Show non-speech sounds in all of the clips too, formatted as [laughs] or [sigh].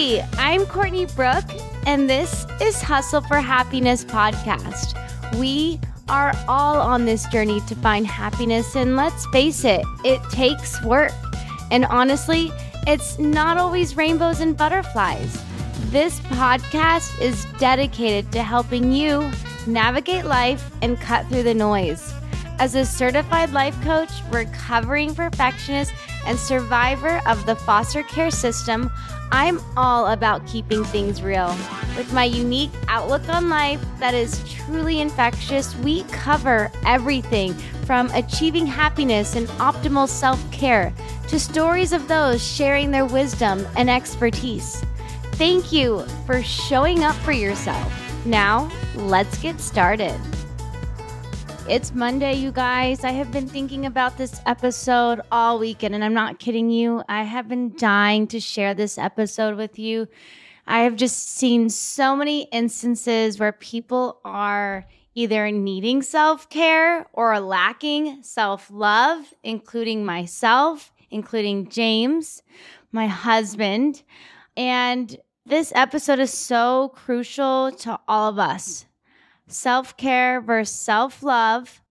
Hey, I'm Courtney Brooke, and this is Hustle for Happiness podcast. We are all on this journey to find happiness, and let's face it, it takes work. And honestly, it's not always rainbows and butterflies. This podcast is dedicated to helping you navigate life and cut through the noise. As a certified life coach, recovering perfectionist, and survivor of the foster care system, I'm all about keeping things real. With my unique outlook on life that is truly infectious, we cover everything from achieving happiness and optimal self care to stories of those sharing their wisdom and expertise. Thank you for showing up for yourself. Now, let's get started. It's Monday, you guys. I have been thinking about this episode all weekend, and I'm not kidding you. I have been dying to share this episode with you. I have just seen so many instances where people are either needing self care or lacking self love, including myself, including James, my husband. And this episode is so crucial to all of us self care versus self love.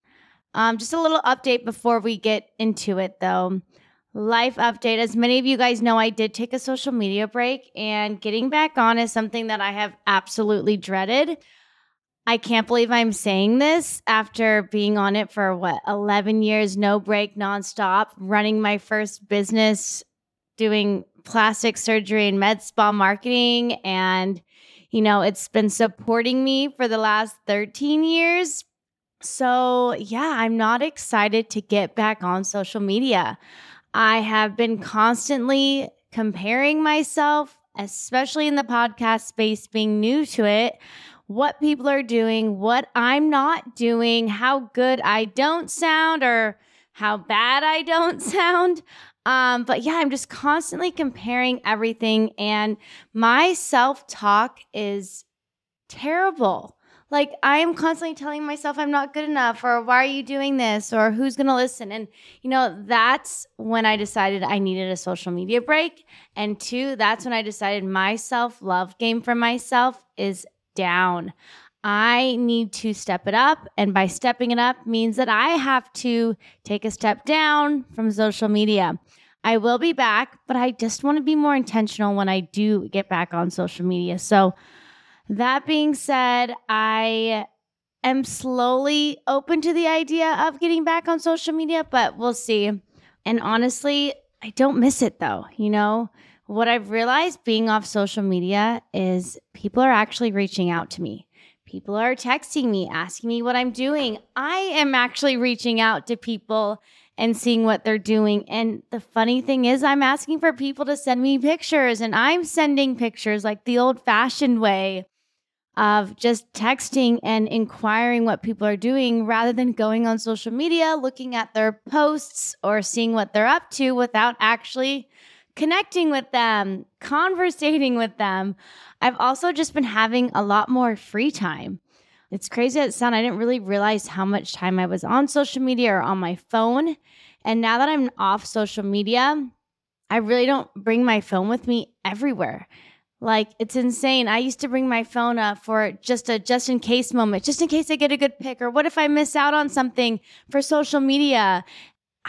Um, just a little update before we get into it, though. Life update. As many of you guys know, I did take a social media break, and getting back on is something that I have absolutely dreaded. I can't believe I'm saying this after being on it for what, 11 years, no break, nonstop, running my first business, doing plastic surgery and med spa marketing, and you know, it's been supporting me for the last 13 years. So, yeah, I'm not excited to get back on social media. I have been constantly comparing myself, especially in the podcast space, being new to it, what people are doing, what I'm not doing, how good I don't sound, or how bad I don't [laughs] sound. Um, but yeah, I'm just constantly comparing everything, and my self talk is terrible. Like, I am constantly telling myself I'm not good enough, or why are you doing this, or who's gonna listen? And, you know, that's when I decided I needed a social media break. And two, that's when I decided my self love game for myself is down. I need to step it up. And by stepping it up means that I have to take a step down from social media. I will be back, but I just want to be more intentional when I do get back on social media. So, that being said, I am slowly open to the idea of getting back on social media, but we'll see. And honestly, I don't miss it though. You know, what I've realized being off social media is people are actually reaching out to me. People are texting me, asking me what I'm doing. I am actually reaching out to people and seeing what they're doing. And the funny thing is, I'm asking for people to send me pictures, and I'm sending pictures like the old fashioned way of just texting and inquiring what people are doing rather than going on social media, looking at their posts or seeing what they're up to without actually connecting with them, conversating with them. I've also just been having a lot more free time. It's crazy as it. I didn't really realize how much time I was on social media or on my phone. And now that I'm off social media, I really don't bring my phone with me everywhere. Like it's insane. I used to bring my phone up for just a just in case moment, just in case I get a good pick, or what if I miss out on something for social media?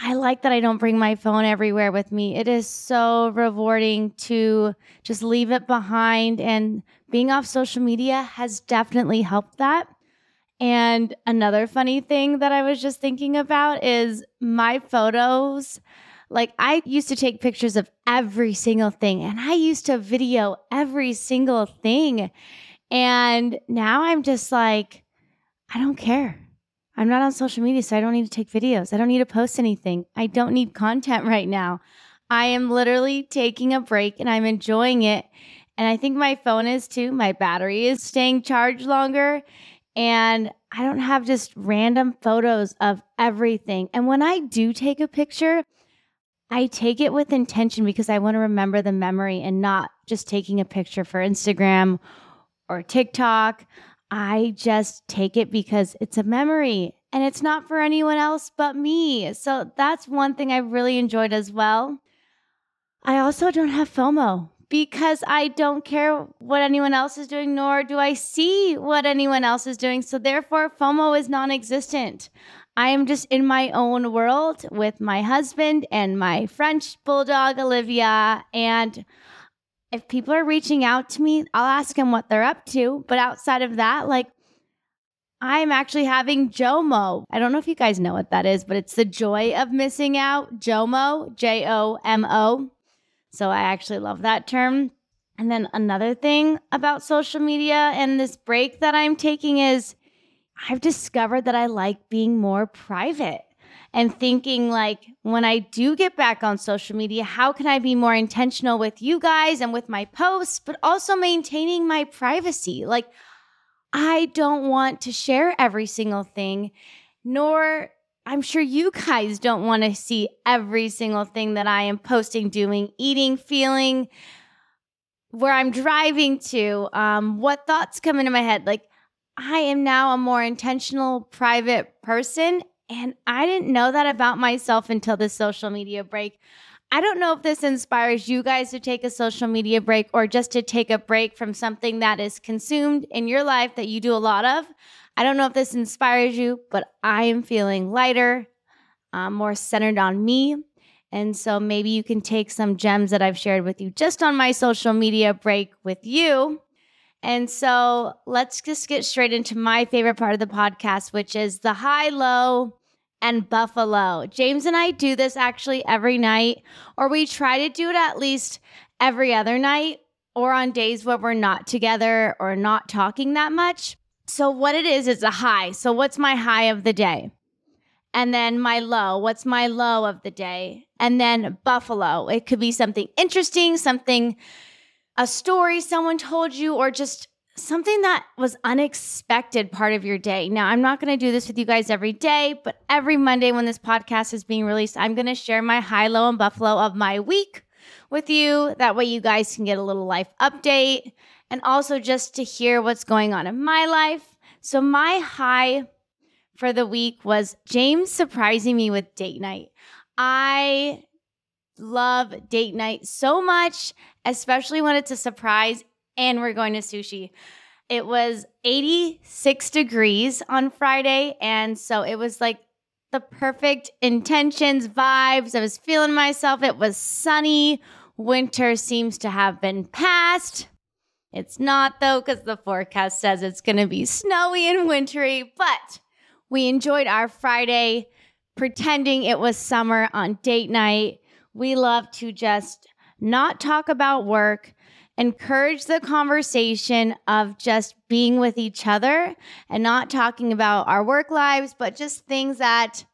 I like that I don't bring my phone everywhere with me. It is so rewarding to just leave it behind. And being off social media has definitely helped that. And another funny thing that I was just thinking about is my photos. Like, I used to take pictures of every single thing, and I used to video every single thing. And now I'm just like, I don't care. I'm not on social media, so I don't need to take videos. I don't need to post anything. I don't need content [laughs] right now. I am literally taking a break and I'm enjoying it. And I think my phone is too. My battery is staying charged longer. And I don't have just random photos of everything. And when I do take a picture, I take it with intention because I want to remember the memory and not just taking a picture for Instagram or TikTok. I just take it because it's a memory and it's not for anyone else but me. So that's one thing I really enjoyed as well. I also don't have FOMO. because I don't care what anyone else is doing, nor do I see what anyone else is doing. So therefore, FOMO is non existent. I am just in my own world with my husband and my French bulldog, Olivia. And if people are reaching out to me, I'll ask them what they're up to. But outside of that, like, I'm actually having JOMO. I don't know if you guys know what that is, but it's the joy of missing out. JOMO, J O M O. So I actually love that term. And then another thing about social media and this break that I'm taking is I've discovered that I like being more private and thinking like when I do get back on social media, how can I be more intentional with you guys and with my posts, but also maintaining my privacy? Like I don't want to share every single thing, nor I'm sure you guys don't want to see every single thing that I am posting, doing, eating, feeling, where I'm driving to, um, what thoughts come into my head. Like, I am now a more intentional, private person. And I didn't know that about myself until this social media break. I don't know if this inspires you guys to take a social media break or just to take a break from something that is consumed in your life that you do a lot of. I don't know if this inspires you, but I am feeling lighter, um, more centered on me. And so maybe you can take some gems that I've shared with you just on my social media break with you. And so let's just get straight into my favorite part of the podcast, which is the high low and Buffalo. James and I do this actually every night, or we try to do it at least every other night, or on days where we're not together or not talking that much. So, what it is, is a high. So, what's my high of the day? And then my low. What's my low of the day? And then Buffalo. It could be something interesting, something, a story someone told you, or just something that was unexpected part of your day. Now, I'm not going to do this with you guys every day, but every Monday when this podcast is being released, I'm going to share my high, low, and buffalo of my week with you. That way, you guys can get a little life update and also just to hear what's going on in my life. So, my high for the week was James surprising me with date night. I love date night so much, especially when it's a surprise and we're going to sushi. It was 86 degrees on Friday. And so it was like the perfect intentions, vibes. I was feeling myself. It was sunny. Winter seems to have been past. It's not though, because the forecast says it's going to be snowy and wintry, but we enjoyed our Friday pretending it was summer on date night. We love to just not talk about work, encourage the conversation of just being with each other and not talking about our work lives, but just things that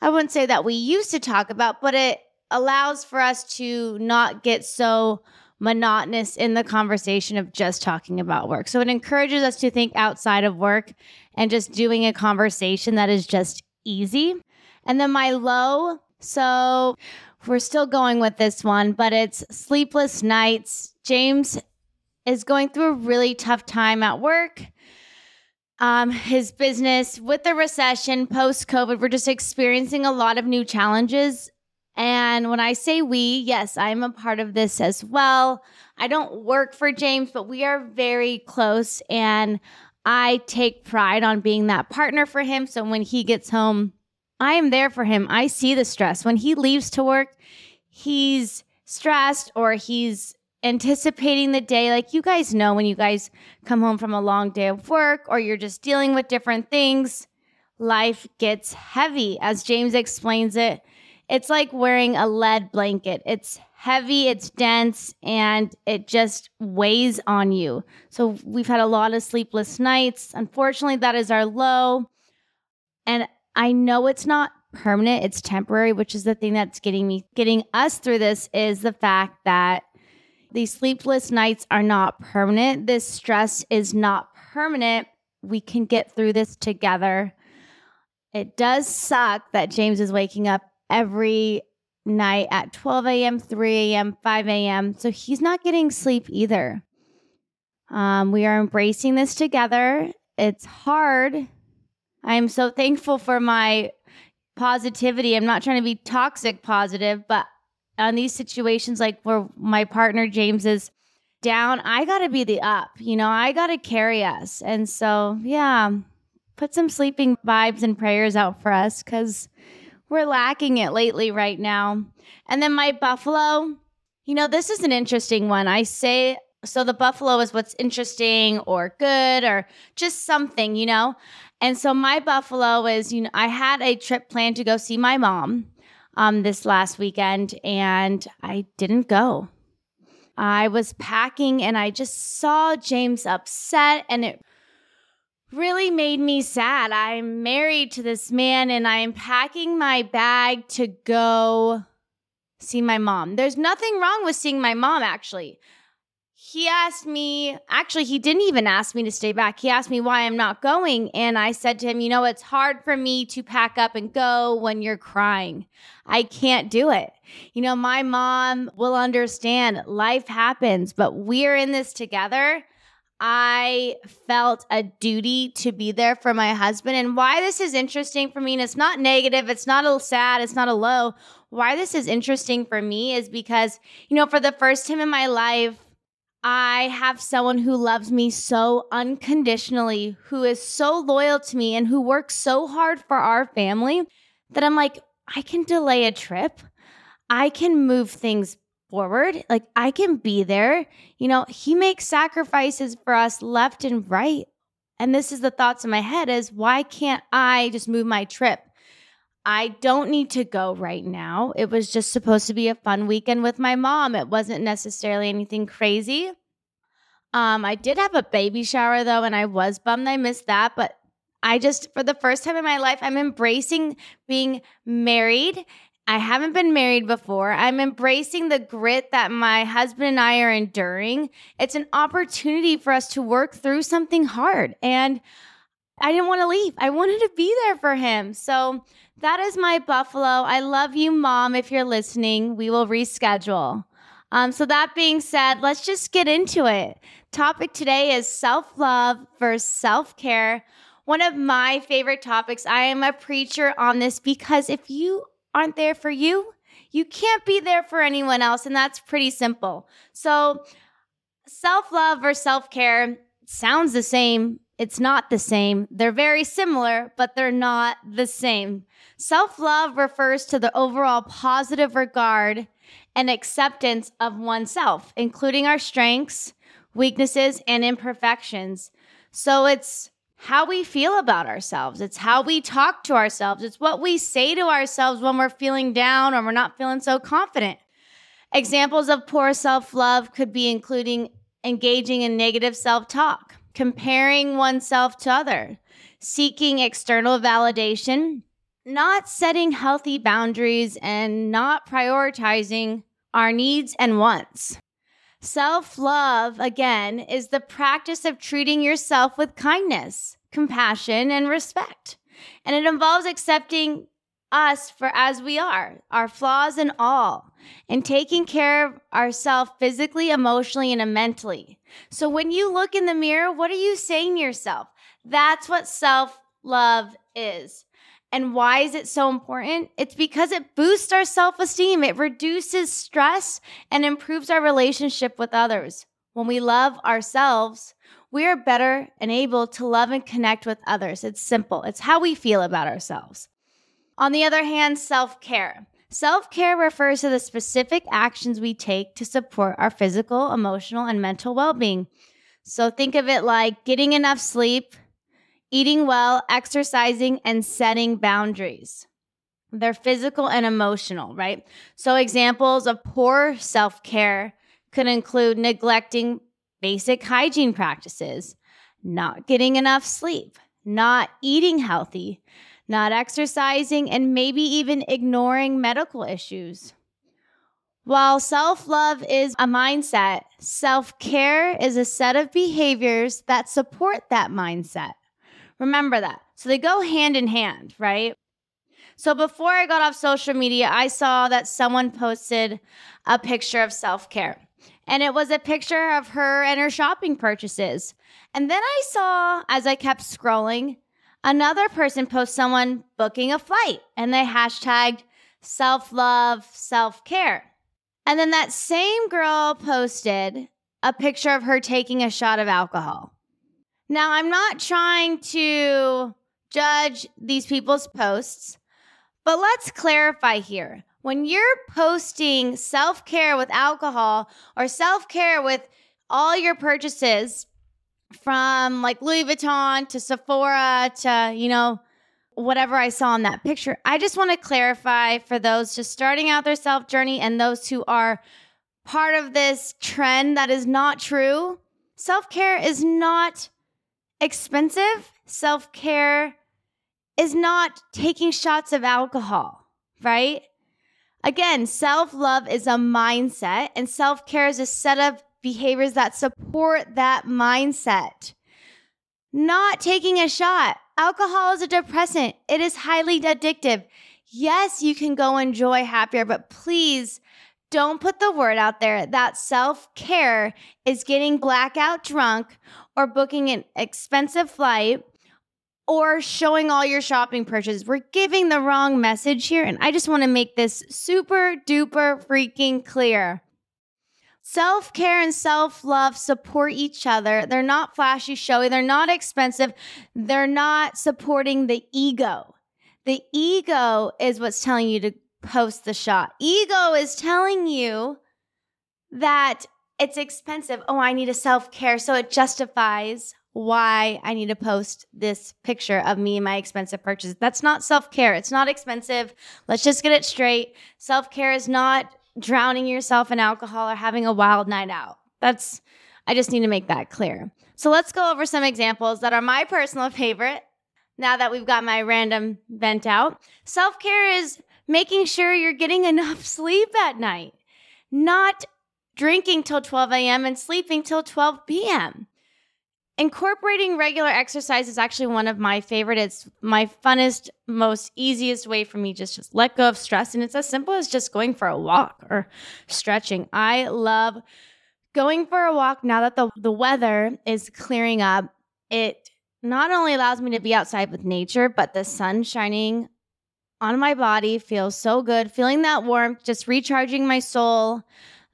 I wouldn't say that we used to talk about, but it allows for us to not get so monotonous in the conversation of just talking about work. So it encourages us to think outside of work and just doing a conversation that is just easy. And then my low, so we're still going with this one, but it's sleepless nights James is going through a really tough time at work. Um, his business with the recession post COVID, we're just experiencing a lot of new challenges. And when I say we, yes, I'm a part of this as well. I don't work for James, but we are very close. And I take pride on being that partner for him. So when he gets home, I am there for him. I see the stress. When he leaves to work, he's stressed or he's anticipating the day. Like you guys know when you guys come home from a long day of work or you're just dealing with different things, life gets heavy. As James explains it, it's like wearing a lead blanket. It's heavy, it's dense, and it just weighs on you. So we've had a lot of sleepless nights. Unfortunately, that is our low. And I know it's not permanent, it's temporary, which is the thing that's getting me getting us through this is the fact that these sleepless nights are not permanent. This stress is not permanent. We can get through this together. It does suck that James is waking up every night at 12 a.m., 3 a.m., 5 a.m. So he's not getting sleep either. Um, we are embracing this together. It's hard. I am so thankful for my positivity. I'm not trying to be toxic positive, but on these situations, like where my partner James is down, I got to be the up. You know, I got to carry us. And so, yeah, put some sleeping vibes and prayers out for us because we're lacking it lately right now. And then my buffalo, you know, this is an interesting one. I say, so the buffalo is what's interesting or good or just something, you know? And so my buffalo is, you know, I had a trip planned to go see my mom um, this last weekend and I didn't go. I was packing and I just saw James upset and it really made me sad. I'm married to this man and I'm packing my bag to go see my mom. There's nothing wrong with seeing my mom, actually. He asked me, actually, he didn't even ask me to stay back. He asked me why I'm not going. And I said to him, You know, it's hard for me to pack up and go when you're crying. I can't do it. You know, my mom will understand life happens, but we're in this together. I felt a duty to be there for my husband. And why this is interesting for me, and it's not negative, it's not a sad, it's not a low. Why this is interesting for me is because, you know, for the first time in my life, I have someone who loves me so unconditionally, who is so loyal to me, and who works so hard for our family that I'm like, I can delay a trip. I can move things forward. Like, I can be there. You know, he makes sacrifices for us left and right. And this is the thoughts in my head is why can't I just move my trip? I don't need to go right now. It was just supposed to be a fun weekend with my mom. It wasn't necessarily anything crazy. Um, I did have a baby shower though, and I was bummed I missed that. But I just, for the first time in my life, I'm embracing being married. I haven't been married before. I'm embracing the grit that my husband and I are enduring. It's an opportunity for us to work through something hard. And I didn't want to leave. I wanted to be there for him. So that is my buffalo. I love you, mom. If you're listening, we will reschedule. Um, so that being said, let's just get into it. Topic today is self love versus self care. One of my favorite topics. I am a preacher on this because if you aren't there for you, you can't be there for anyone else. And that's pretty simple. So, self love versus self care sounds the same it's not the same. They're very similar, but they're not the same. Self love refers to the overall positive regard and acceptance of oneself, including our strengths, weaknesses, and imperfections. So it's how we feel about ourselves. It's how we talk to ourselves. It's what we say to ourselves when we're feeling down or we're not feeling so confident. Examples of poor self love could be including engaging in negative self talk comparing oneself to other, seeking external validation, not setting healthy boundaries, and not prioritizing our needs and wants. Self love, again, is the practice of treating yourself with kindness, compassion, and respect. And it involves accepting us for as we are, our flaws and all, and taking care of ourselves physically, emotionally, and mentally. So when you look in the mirror, what are you saying to yourself? That's what self love is. And why is it so important? It's because it boosts our self esteem, it reduces stress, and improves our relationship with others. When we love ourselves, we are better and able to love and connect with others. It's simple, it's how we feel about ourselves. On the other hand, self care. Self care refers to the specific actions we take to support our physical, emotional, and mental well being. So think of it like getting enough sleep, eating well, exercising, and setting boundaries. They're physical and emotional, right? So examples of poor self care could include neglecting basic hygiene practices, not getting enough sleep, not eating healthy, not exercising, and maybe even ignoring medical issues. While self love is a mindset, self care is a set of behaviors that support that mindset. Remember that. So they go hand in hand, right? So before I got off social media, I saw that someone posted a picture of self care. And it was a picture of her and her shopping purchases. And then I saw, as I kept scrolling, Another person posts someone booking a flight and they hashtagged self love, self care. And then that same girl posted a picture of her taking a shot of alcohol. Now, I'm not trying to judge these people's posts, but let's clarify here. When you're posting self care with alcohol or self care with all your purchases from like Louis Vuitton to Sephora to, you know, whatever I saw in that picture. I just want to clarify for those just starting out their self journey and those who are part of this trend that is not true. Self care is not expensive. Self care is not taking shots of alcohol, right? Again, self love is a mindset, and self care is a set of behaviors that support that mindset. Not taking a shot. Alcohol is a depressant, it is highly addictive. Yes, you can go enjoy happier, but please don't put the word out there that self care is getting blackout drunk or booking an expensive flight or showing all your shopping purchases. We're giving the wrong message here. And I just want to make this super duper freaking clear. Self care and self love support each other. They're not flashy, showy, they're not expensive, they're not supporting the ego. The ego is what's telling you to post the shot. Ego is telling you that it's expensive. Oh, I need a self care. So it justifies why I need to post this picture of me and my expensive purchase. That's not self care. It's not expensive. Let's just get it straight. Self care is not drowning yourself in alcohol or having a wild night out. That's, I just need to make that clear. So let's go over some examples that are my personal [laughs] favorite now that we've got my random vent out. Self care is making sure you're getting [laughs] enough sleep at night, not drinking till 12 a.m. and sleeping till 12 p.m. Incorporating regular exercise is actually one of my favorite. It's my funnest, most easiest way for me just just let go of stress. And it's as simple as just going for a walk or stretching. I love going for a walk now that the, the weather is clearing up. It not only allows me to be outside with nature, but the sun shining on my body feels so good. Feeling that warmth, just recharging my soul.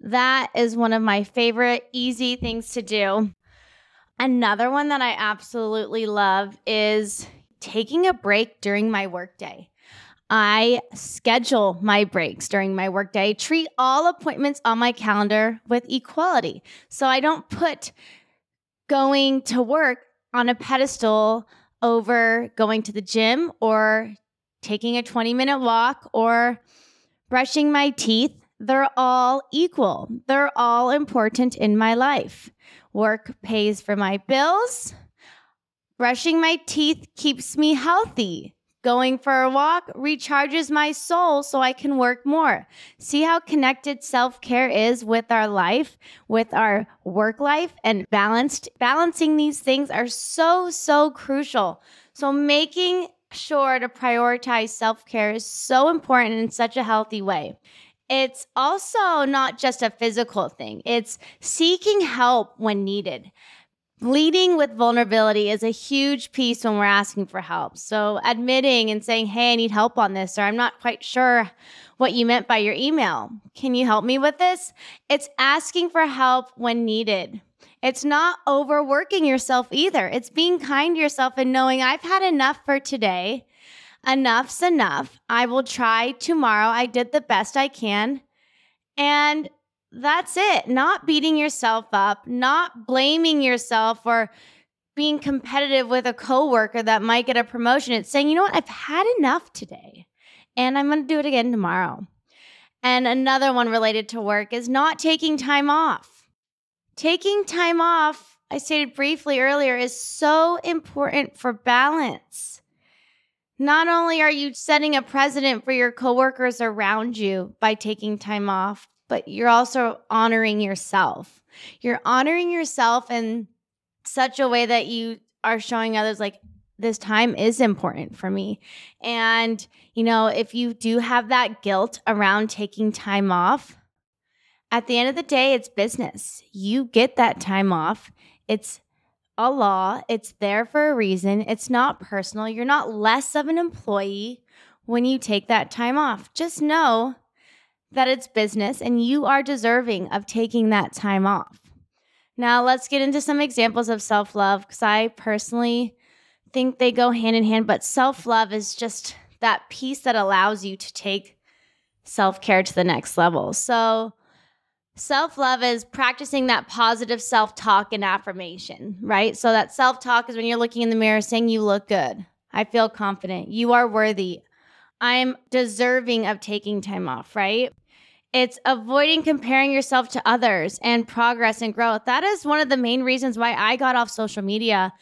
That is one of my favorite easy things to do. Another one that I absolutely love is taking a break during my workday. I schedule my breaks during my workday, treat all appointments on my calendar with equality. So I don't put going to work on a pedestal over going to the gym or taking a 20 minute walk or brushing my teeth, they're all equal. They're all important in my life. Work pays for my bills. Brushing my teeth keeps me healthy. Going for a walk recharges my soul so I can work more. See how connected self care is with our life, with our work life, and balanced. Balancing these things are so, so crucial. So, making sure to prioritize self care is so important in such a healthy way. It's also not just a physical thing, it's seeking help when needed. Leading with vulnerability is a huge piece when we're asking for help. So, admitting and saying, Hey, I need help on this, or I'm not quite sure what you meant by your email. Can you help me with this? It's asking for help when needed. It's not overworking yourself either. It's being kind to yourself and knowing I've had enough for today. Enough's enough. I will try tomorrow. I did the best I can. And that's it. Not beating yourself up, not blaming yourself or being competitive with a coworker that might get a promotion. It's saying, you know what? I've had enough today and I'm going to do it again tomorrow. And another one related to work is not taking time off. Taking time off, I stated briefly earlier, is so important for balance. Not only are you setting a precedent for your coworkers around you by taking time off, but you're also honoring yourself. You're honoring yourself in such a way that you are showing others, like, this time is important for me. And, you know, if you do have that guilt around taking time off, at the end of the day, it's business. You get that time off. It's a law, it's there for a reason. It's not personal. You're not less of an employee when you take that time off. Just know that it's business and you are deserving of taking that time off. Now, let's get into some examples of self love because I personally think they go hand in hand, but self love is just that piece that allows you to take self care to the next level. So, self love is practicing that positive self talk and affirmation, right? So, that self talk is when you're looking in the mirror saying, You look good. I feel confident. You are worthy. I'm deserving of taking time off, right? It's avoiding comparing yourself to others and progress and growth. That is one of the main reasons why I got off social media.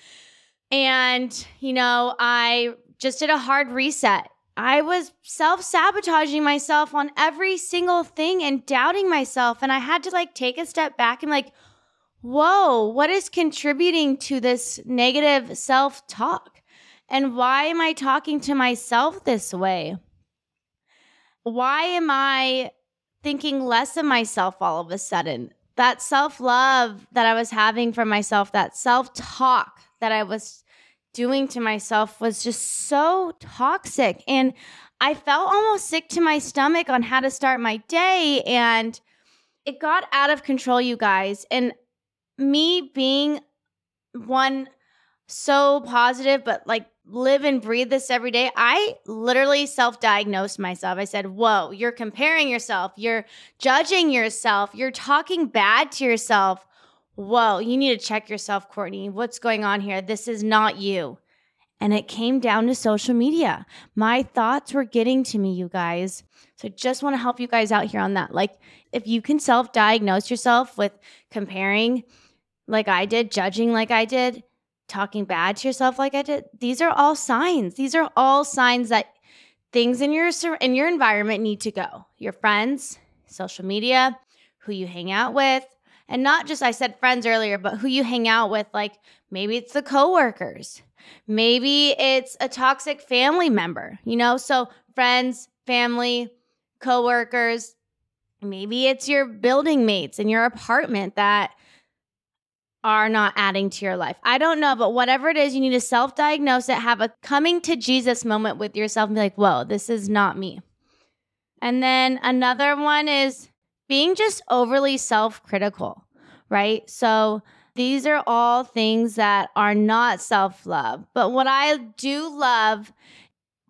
And, you know, I just did a hard reset. I was self sabotaging myself on every single thing and doubting myself. And I had to like take a step back and like, whoa, what is contributing to this negative self talk? And why am I talking to myself this way? Why am I thinking less of myself all of a sudden? That self love that I was having for myself, that self talk that I was doing to myself was just so toxic. And I felt almost sick to my stomach on how to start my day. And it got out of control, you guys. And me being one so positive, but like live and breathe this every day, I literally self diagnosed myself. I said, Whoa, you're comparing yourself, you're judging yourself, you're talking bad to yourself. Whoa, you need to check yourself, Courtney. What's going on here? This is not you. And it came down to social media. My thoughts were getting to me, you guys. So I just want to help you guys out here on that. Like, if you can self diagnose yourself with comparing like I did, judging like I did, talking bad to yourself like I did, these are all signs. These are all signs that things in your in your environment need to go. Your friends, social media, who you hang out with, and not just I said friends earlier, but who you hang out with like maybe it's the coworkers. Maybe it's a toxic family member, you know? So friends, family, coworkers, maybe it's your building mates in your apartment that are not adding to your life. I don't know, but whatever it is, you need to self diagnose it, have a coming to Jesus moment with yourself and be like, whoa, this is not me. And then another one is being just overly self critical, right? So these are all things that are not self love. But what I do love,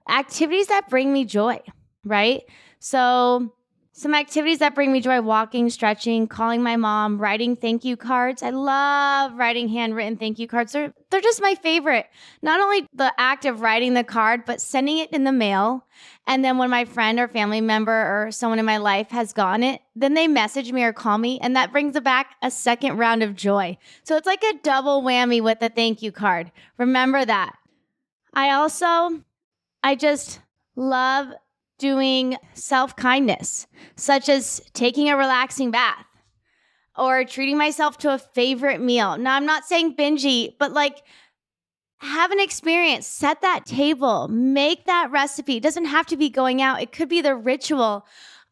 activities that bring me joy, right? So some activities that bring me joy walking, stretching, calling my mom, writing thank you cards. I love writing handwritten thank you cards. They're, they're just my favorite. Not only the act of writing the card, but sending it in the mail. And then when my friend or family member or someone in my life has gotten it, then they message me or call me. And that brings back a second round of joy. So it's like a double whammy with the thank you card. Remember that. I also, I just love doing self kindness, such as taking a relaxing bath or treating myself to a favorite meal. Now, I'm not saying binge but like have an experience, set that table, make that recipe. It doesn't have to be going out, it could be the ritual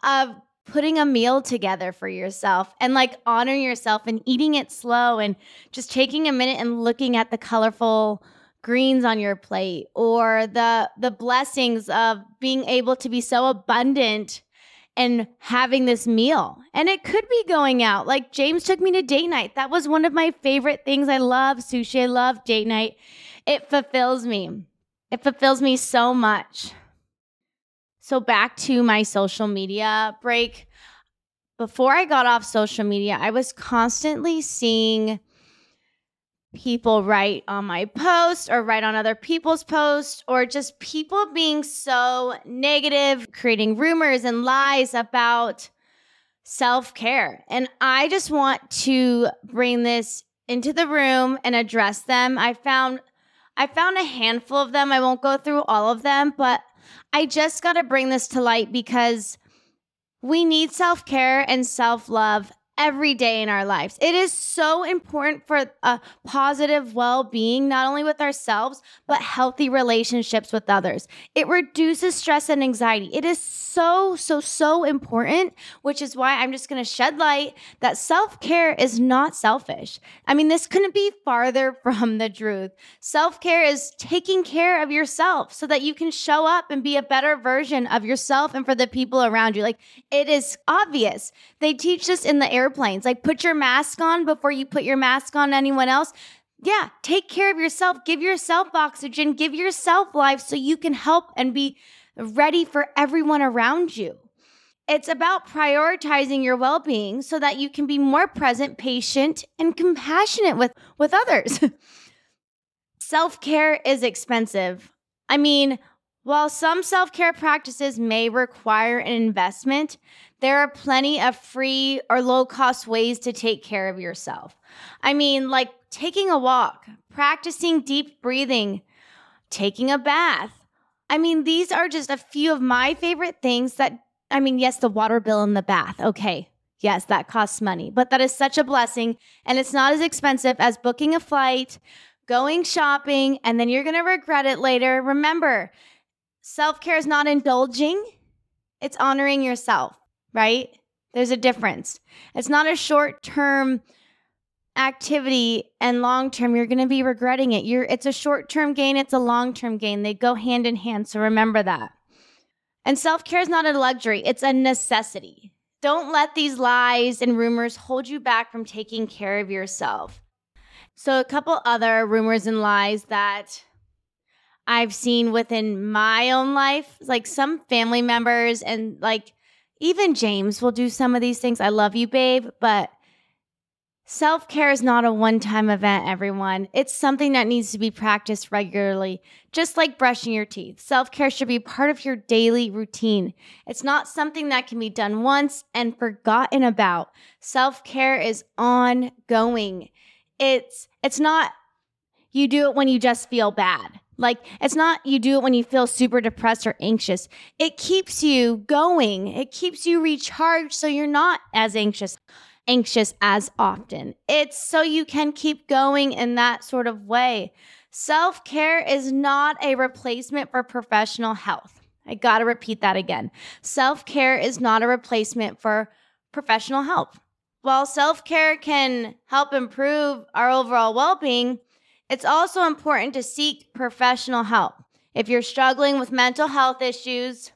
of putting a meal together for yourself and like honoring yourself and eating it slow and just taking a minute and looking at the colorful greens on your plate or the the blessings of being able to be so abundant and having this meal. And it could be going out. Like James took me to date night. That was one of my favorite things. I love sushi. I love date night. It fulfills me. It fulfills me so much. So back to my social media break. Before I got off social media, I was constantly seeing people write on my post or write on other people's posts or just people being so negative, creating rumors and lies about self care. And I just want to bring this into the room and address them. I found I found a handful of them. I won't go through all of them, but I just got to bring this to light because we need self care and self love every day in our lives. It is so important for a positive well being, not only with ourselves, but healthy relationships with others. It reduces stress and anxiety. It is so, so, so important, which is why I'm just going to shed light that self care is not selfish. I mean, this couldn't be farther [laughs] from the truth. Self care is taking care of yourself so that you can show up and be a better version of yourself and for the people around you. Like, it is obvious. They teach this in the air airplanes. Like put your mask on before you put your mask on anyone else. Yeah, take care of yourself. Give yourself oxygen. Give yourself life so you can help and be ready for everyone around you. It's about prioritizing your well being so that you can be more present, patient, and compassionate with, with others. [laughs] self care is expensive. I mean, while some self care practices may require an investment, there are plenty of free or low cost ways to take care of yourself. I mean, like taking a walk, practicing deep breathing, taking a bath. I mean, these are just a few of my favorite things that, I mean, yes, the water bill in the bath. Okay. Yes, that costs money, but that is such a blessing. And it's not as expensive as booking a flight, going shopping, and then you're going to regret it later. Remember, self care is not indulging, it's honoring yourself right? There's a difference. It's not a short term activity and long term you're going to be regretting it. You're it's a short term gain, it's a long term gain. They go hand in hand, so remember that. And self-care is not a luxury, it's a necessity. Don't let these lies and rumors hold you back from taking care of yourself. So a couple other rumors and lies that I've seen within my own life, like some family members and like even James will do some of these things. I love you, babe, but self care is not a one time event, everyone. It's something that needs to be practiced regularly, just like brushing your teeth. Self care should be part of your daily routine. It's not something that can be done once and forgotten about. Self care is ongoing. It's, it's not you do it when you just feel bad. Like, it's not you do it when you feel super depressed or anxious. It keeps you going, it keeps you recharged so you're not as anxious anxious as often. It's so you can keep going in that sort of way. Self care is not a replacement for professional health. I got to repeat that again. Self care is not a replacement for professional help. While self care can help improve our overall well being, it's also important to seek professional help. If you're struggling with mental health issues,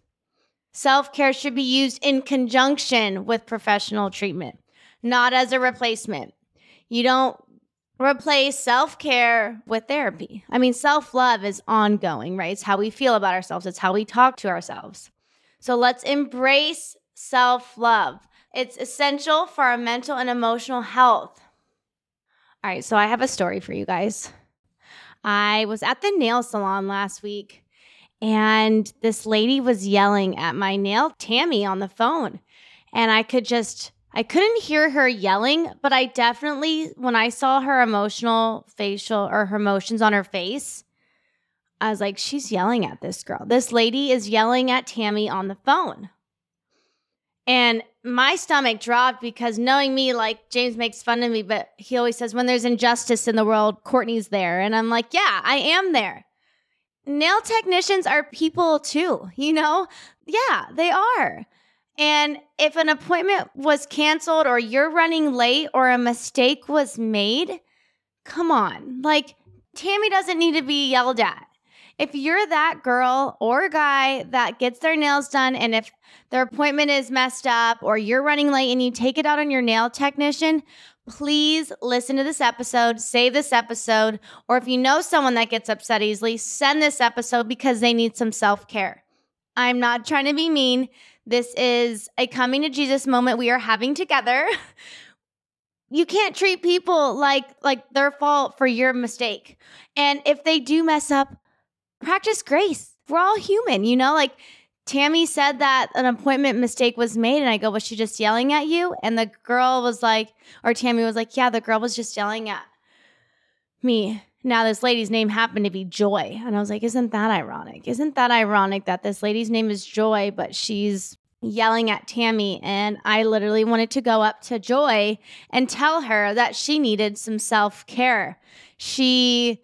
self care should be used in conjunction with professional treatment, not as a replacement. You don't replace self care with therapy. I mean, self love is ongoing, right? It's how we feel about ourselves, it's how we talk to ourselves. So let's embrace self love. It's essential for our mental and emotional health. All right, so I have a story for you guys. I was at the nail salon last week and this lady was yelling at my nail, Tammy, on the phone. And I could just, I couldn't hear her yelling, but I definitely, when I saw her emotional facial or her emotions on her face, I was like, she's yelling at this girl. This lady is yelling at Tammy on the phone. And my stomach dropped because knowing me, like James makes fun of me, but he always says, when there's injustice in the world, Courtney's there. And I'm like, yeah, I am there. Nail technicians are people too, [laughs] you know? Yeah, they are. And if an appointment was canceled or you're running late or a mistake was made, come on. Like, Tammy doesn't need to be yelled at if you're that girl or guy that gets their nails done and if their appointment is messed up or you're running late and you take it out on your nail technician, please listen to this episode, save this episode, or if you know someone that gets upset easily, send this episode because they need some self care. I'm not trying to be mean. This is a coming to Jesus moment we are having together. [laughs] you can't treat people like like their fault for your mistake. And if they do mess up, practice grace. We're all human, you know? Like Tammy said that an appointment mistake was made, and I go, Was she just yelling at you? And the girl was like, or Tammy was like, Yeah, the girl was just yelling at me. Now, this lady's name happened to be Joy. And I was like, Isn't that ironic? Isn't that ironic that this lady's name is Joy, but she's yelling at Tammy, and I literally wanted to go up to Joy and tell her that she needed some self care. She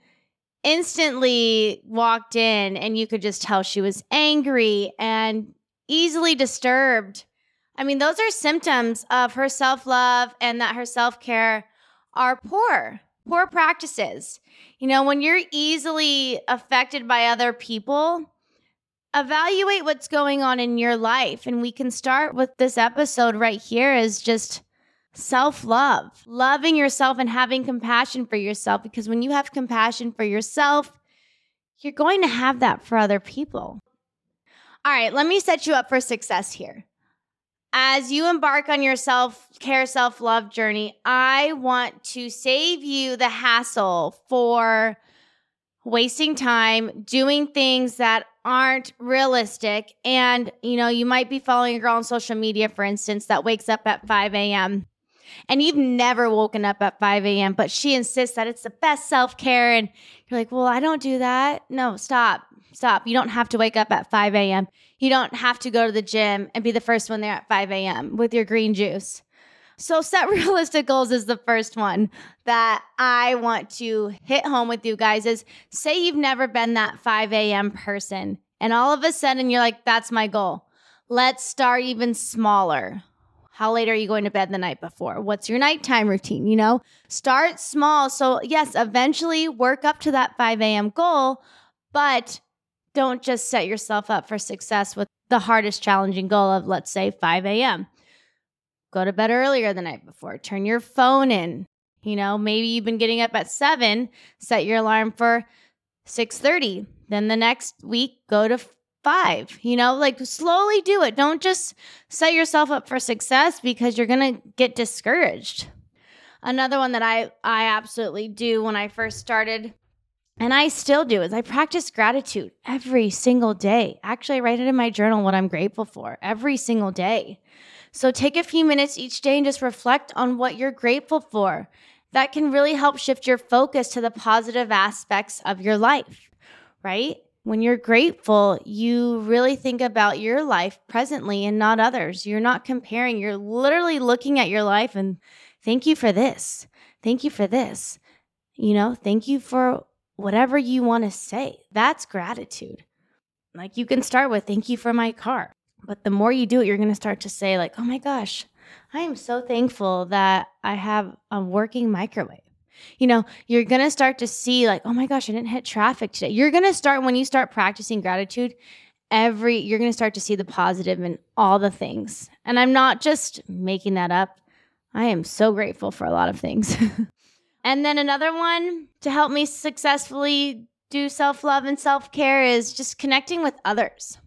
instantly walked in, and you could just tell she was angry and easily disturbed. I mean, those are symptoms of her self love and that her self care are poor, poor practices. You know, when you're easily affected by other people, evaluate what's going on in your life. And we can start with this episode right here is just self love, loving yourself and having compassion for yourself. Because when you have compassion for yourself, you're going to have that for other people. All right, let me set you up for success here. As you embark on your self care, self love journey, I want to save you the hassle for wasting time doing things that aren't realistic. And, you know, you might be following a girl on social media, for instance, that wakes up at 5 a.m. And you've never woken up at 5 a.m., but she insists that it's the best self care. And you're like, well, I don't do that. No, stop, stop. You don't have to wake up at 5 a.m. You don't have to go to the gym and be the first one there at 5 a.m. with your green juice. So, set [laughs] realistic goals is the first one that I want to hit home with you guys. Is say you've never been that 5 a.m. person, and all of a sudden you're like, that's my goal. Let's start even smaller. How late are you going to bed the night before? What's your nighttime routine? You know, start small. So, yes, eventually work up to that 5 a.m. goal, but don't just set yourself up for success with the hardest challenging goal of, let's say, 5 a.m go to bed earlier the night before, turn your phone in. You know, maybe you've been getting up at 7, set your alarm for 6:30. Then the next week go to 5. You know, like slowly do it. Don't just set yourself up for success because you're going to get discouraged. Another one that I I absolutely do when I first started and I still do is I practice gratitude every single day. Actually, I write it in my journal what I'm grateful for every single day. So take a few minutes each day and just reflect on what you're grateful for. That can really help shift your focus to the positive aspects of your life, right? When you're grateful, you really think about your life presently and not others. You're not comparing. You're literally looking at your life and thank you for this. Thank you for this. You know, thank you for whatever you want to say. That's gratitude. Like you can start with thank you for my car. But the more you do it, you're going to start to say, like, oh my gosh, I am so thankful that I have a working microwave. You know, you're going to start to see, like, oh my gosh, I didn't hit traffic today. You're going to start, when you start practicing gratitude, every, you're going to start to see the positive in all the things. And I'm not just making that up. I am so grateful for a lot of things. [laughs] and then another one to help me successfully do self love and self care is just connecting with others.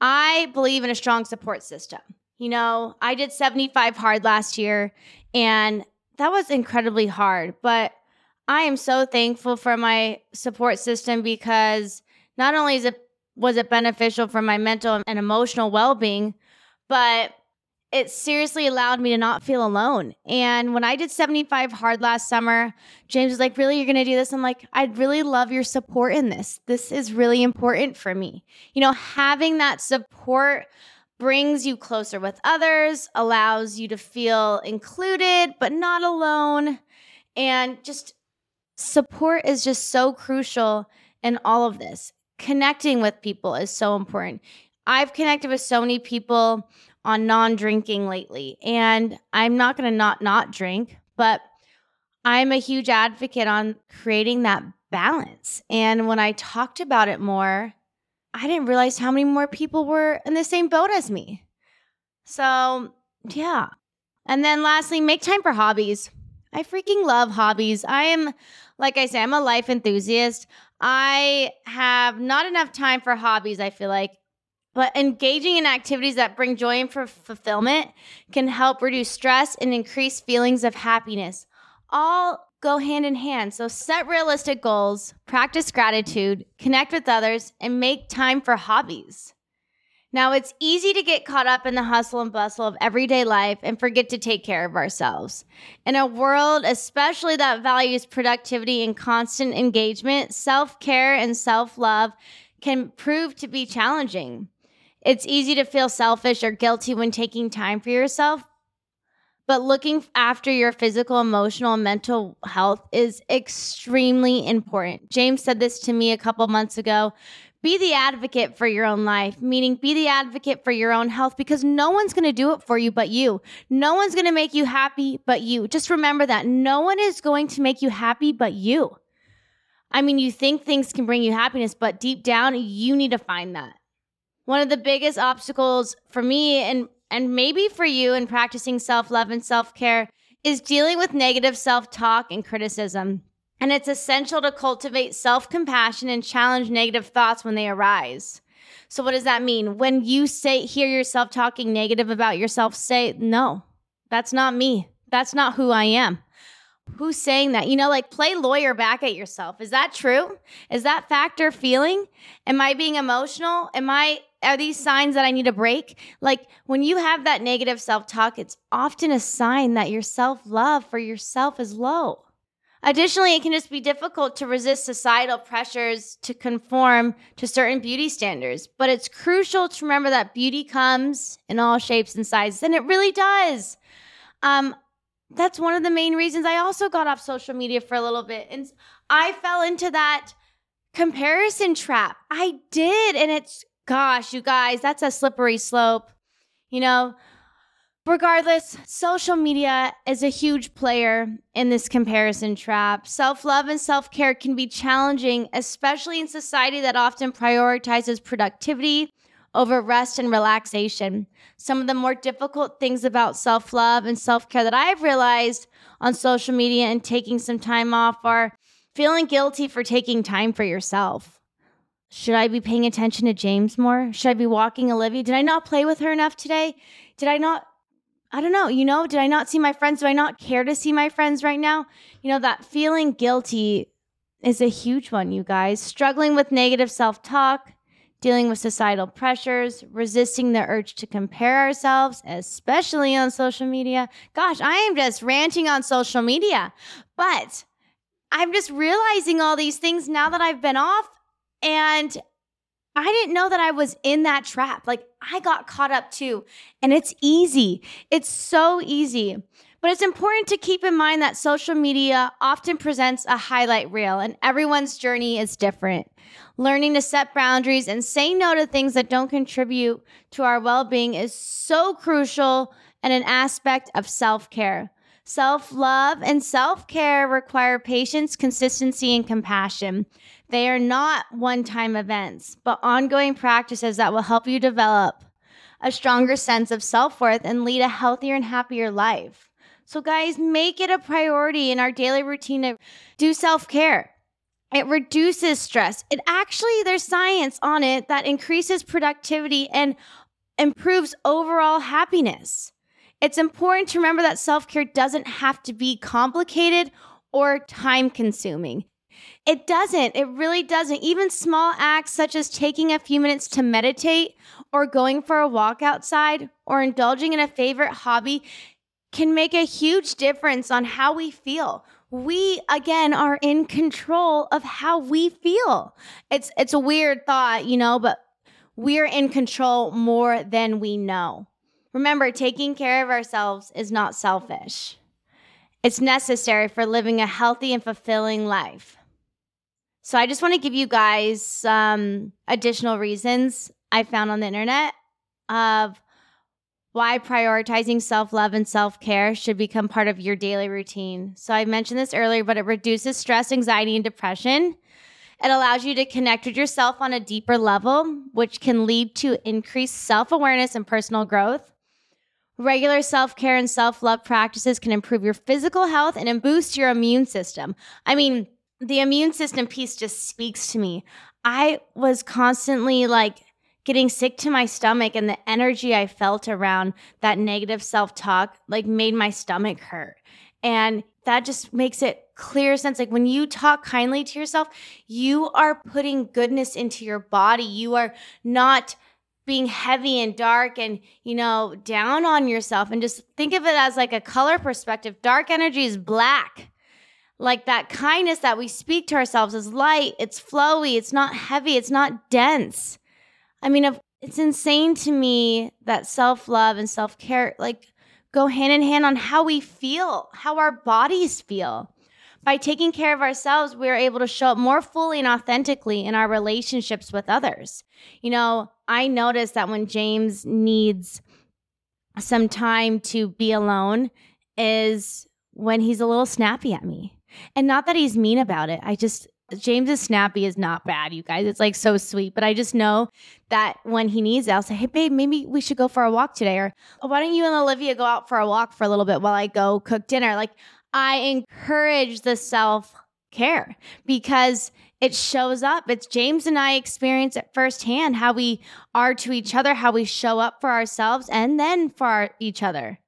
I believe in a strong support system. You know, I did 75 hard last year and that was incredibly hard, but I am so thankful for my support system because not only is it was it beneficial for my mental and emotional well-being, but it seriously allowed me to not feel alone. And when I did 75 hard last summer, James was like, Really, you're gonna do this? I'm like, I'd really love your support in this. This is really important for me. You know, having that support brings you closer with others, allows you to feel included, but not alone. And just support is just so crucial in all of this. Connecting with people is so important. I've connected with so many people on non-drinking lately and i'm not to not not drink but i'm a huge advocate on creating that balance and when i talked about it more i didn't realize how many more people were in the same boat as me. So yeah. And then lastly make time for hobbies. I freaking love hobbies. I am like i say i'm a life enthusiast. I have not enough time for hobbies i feel like. But engaging in activities that bring joy and for fulfillment can help reduce stress and increase feelings of happiness. All go hand in hand. So set realistic goals, practice gratitude, connect with others, and make time for hobbies. Now, it's easy to get caught up in the hustle and bustle of everyday life and forget to take care of ourselves. In a world, especially that values productivity and constant engagement, self care and self love can prove to be challenging. It's easy to feel selfish or guilty when taking time for yourself, but looking after your physical, emotional, and mental health is extremely important. James said this to me a couple months ago. Be the advocate for your own life, meaning be the advocate for your own health because no one's going to do it for you but you. No one's going to make you happy but you. Just remember that no one is going to make you happy but you. I mean, you think things can bring you happiness, but deep down, you need to find that. One of the biggest obstacles for me and and maybe for you in practicing self-love and self-care is dealing with negative self-talk and criticism. And it's essential to cultivate self-compassion and challenge negative thoughts when they arise. So what does that mean? When you say hear yourself talking negative about yourself, say, "No. That's not me. That's not who I am." Who's saying that? You know, like play lawyer back at yourself. Is that true? Is that factor feeling? Am I being emotional? Am I are these signs that I need to break? Like when you have that negative self-talk, it's often a sign that your self-love for yourself is low. Additionally, it can just be difficult to resist societal pressures to conform to certain beauty standards. But it's crucial to remember that beauty comes in all shapes and sizes, and it really does. Um, that's one of the main reasons I also got off social media for a little bit. And I fell into that comparison trap. I did. And it's, gosh, you guys, that's a slippery slope. You know, regardless, social media is a huge player in this comparison trap. Self love and self care can be challenging, especially in society that often prioritizes productivity over rest and relaxation. Some of the more difficult things about self love and self care that I've realized on social media and taking some time off are feeling guilty for taking time for yourself. Should I be paying attention to James more? Should I be walking Olivia? Did I not play with her enough today? Did I not? I don't know. You know, did I not see my friends? Do I not care to see my friends right now? You know, that feeling guilty is a huge one, you guys. Struggling with negative self talk, dealing with societal pressures, resisting the urge to compare ourselves, especially on social media. Gosh, I am just ranting on social media, but I'm just realizing all these things now that I've been off. And I didn't know that I was in that trap. Like I got caught up too. And it's easy. It's so easy. But it's important to keep in mind that social media often presents a highlight reel and everyone's journey is different. Learning to set boundaries and say no to things that don't contribute to our well being is so crucial and an aspect of self care. Self love and self care require patience, consistency, and compassion. They are not one time events, but ongoing practices that will help you develop a stronger sense of self worth and lead a healthier and happier life. So, guys, make it a priority in our daily routine to do self care. It reduces stress. It actually, there's science on it that increases productivity and improves overall happiness. It's important to remember that self care doesn't have to be complicated or time consuming. It doesn't. It really doesn't. Even small acts such as taking a few minutes to meditate or going for a walk outside or indulging in a favorite hobby can make a huge difference on how we feel we again are in control of how we feel. It's it's a weird thought, you know, but we're in control more than we know. Remember, taking care of ourselves is not selfish. It's necessary for living a healthy and fulfilling life. So I just want to give you guys some additional reasons I found on the internet of why prioritizing self love and self care should become part of your daily routine. So, I mentioned this earlier, but it reduces stress, anxiety, and depression. It allows you to connect with yourself on a deeper level, which can lead to increased self awareness and personal growth. Regular self care and self love practices can improve your physical health and boost your immune system. I mean, the immune system piece just speaks to me. I was constantly like getting sick to my stomach and the energy I felt around that negative self talk like made my stomach hurt. And that just makes it clear sense. Like when you talk kindly to yourself, you are putting goodness into your body. You are not being heavy and dark and, you know, down on yourself. And just think of it as like a color perspective. Dark energy is black. Like that kindness that we speak to ourselves is light, it's flowy, it's not heavy, it's not dense. I mean, it's insane to me that self love and self care like go hand in hand on how we feel, how our bodies feel. By taking care of ourselves, we're able to show up more fully and authentically in our relationships with others. You know, I notice that when James needs some time to be alone is when he's a little snappy at me. And not that he's mean about it. I just James's snappy is not bad, you guys. It's like so sweet. But I just know that when he needs it, I'll say, Hey babe, maybe we should go for a walk today. Or oh, why don't you and Olivia go out for a walk for a little bit while I go cook dinner? Like I encourage the self care because it shows up. It's James and I experience it firsthand how we are to each other, how we show up for ourselves and then for our, each other.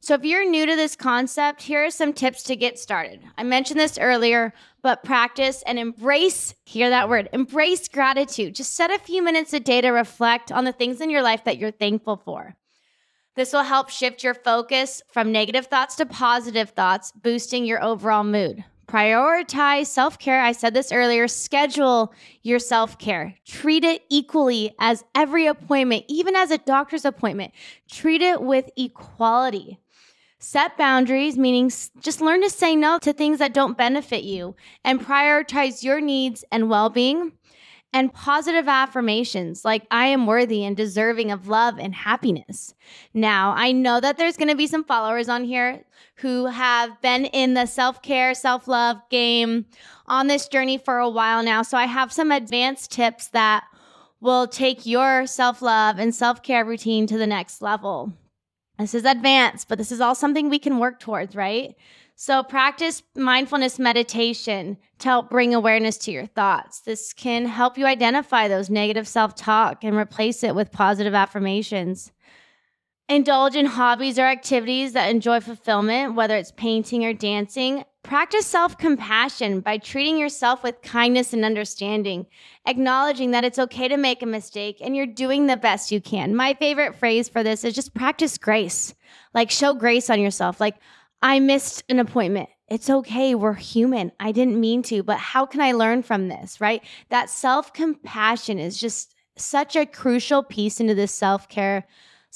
So, if you're new to this concept, here are some tips to get started. I mentioned this earlier, but practice and embrace, hear that word, embrace gratitude. Just set a few minutes a day to reflect on the things in your life that you're thankful for. This will help shift your focus from negative thoughts to positive thoughts, boosting your overall mood. Prioritize self care. I said this earlier. Schedule your self care. Treat it equally as every appointment, even as a doctor's appointment. Treat it with equality. Set boundaries, meaning just learn to say no to things that don't benefit you and prioritize your needs and well being and positive affirmations like I am worthy and deserving of love and happiness. Now, I know that there's going to be some followers on here who have been in the self care, self love game on this journey for a while now. So I have some advanced tips that will take your self love and self care routine to the next level. This is advanced, but this is all something we can work towards, right? So practice mindfulness meditation to help bring awareness to your thoughts. This can help you identify those negative self talk and replace it with positive affirmations. Indulge in hobbies or activities that enjoy fulfillment, whether it's painting or dancing. Practice self compassion by treating yourself with kindness and understanding, acknowledging that it's okay to make a mistake and you're doing the best you can. My favorite phrase for this is just practice grace. Like, show grace on yourself. Like, I missed an appointment. It's okay. We're human. I didn't mean to, but how can I learn from this, right? That self compassion is just such a crucial piece into this self care,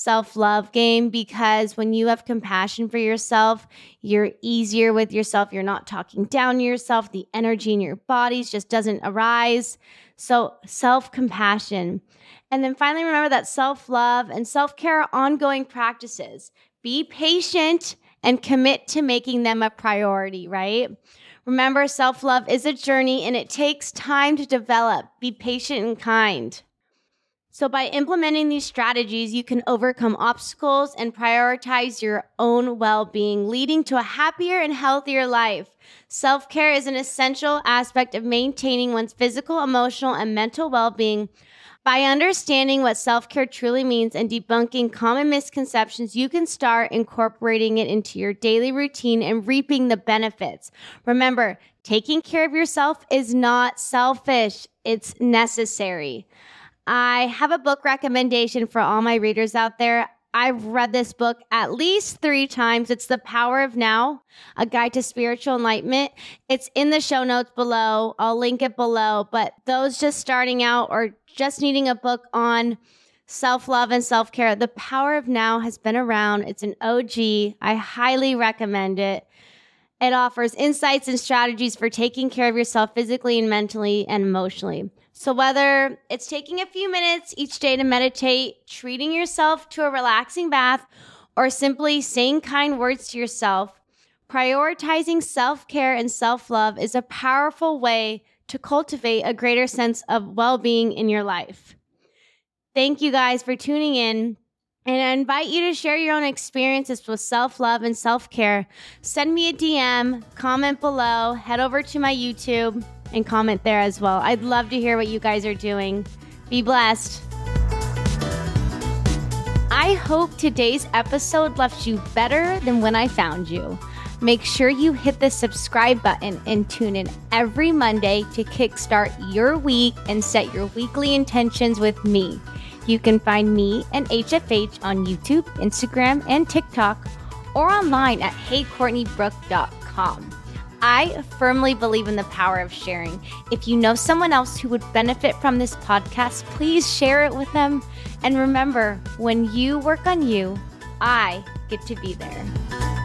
self love game because when you have compassion for yourself, you're easier with yourself. You're not talking down to yourself. The energy in your bodies just doesn't arise. So, self compassion. And then finally, remember that self love and self care are ongoing practices. Be patient and commit to making them a priority, right? Remember, self love is a journey and it takes time to develop. Be patient and kind. So, by implementing these strategies, you can overcome obstacles and prioritize your own well being, leading to a happier and healthier life. Self care is an essential aspect of maintaining one's physical, emotional, and mental well being by understanding what self care truly means and debunking common misconceptions, you can start incorporating it into your daily routine and reaping the benefits. Remember, taking care of yourself is not selfish, it's necessary. I have a book recommendation for all my readers out there. I've read this book at least three times. It's The Power of Now, A Guide to Spiritual Enlightenment. It's in the show notes below. I'll link it below. But those just starting out or just needing a book on self love and self care, The Power of Now has been around. It's an OG. I highly recommend it. It offers insights and strategies for taking care of yourself physically and mentally and emotionally. So, whether it's taking a few minutes each day to meditate, treating yourself to a relaxing bath, or simply saying kind words to yourself, prioritizing self care and self love is a powerful way to cultivate a greater sense of well being in your life. Thank you guys for tuning in. And I invite you to share your own experiences with self love and self care. Send me a DM, comment below, head over to my YouTube and comment there as well. I'd love to hear what you guys are doing. Be blessed. I hope today's episode left you better than when I found you. Make sure you hit the subscribe button and tune in every Monday to kickstart your week and set your weekly intentions with me. You can find me and HFH on YouTube, Instagram, and TikTok, or online at heycourtneybrooke.com. I firmly believe in the power of sharing. If you know someone else who would benefit from this podcast, please share it with them. And remember, when you work on you, I get to be there.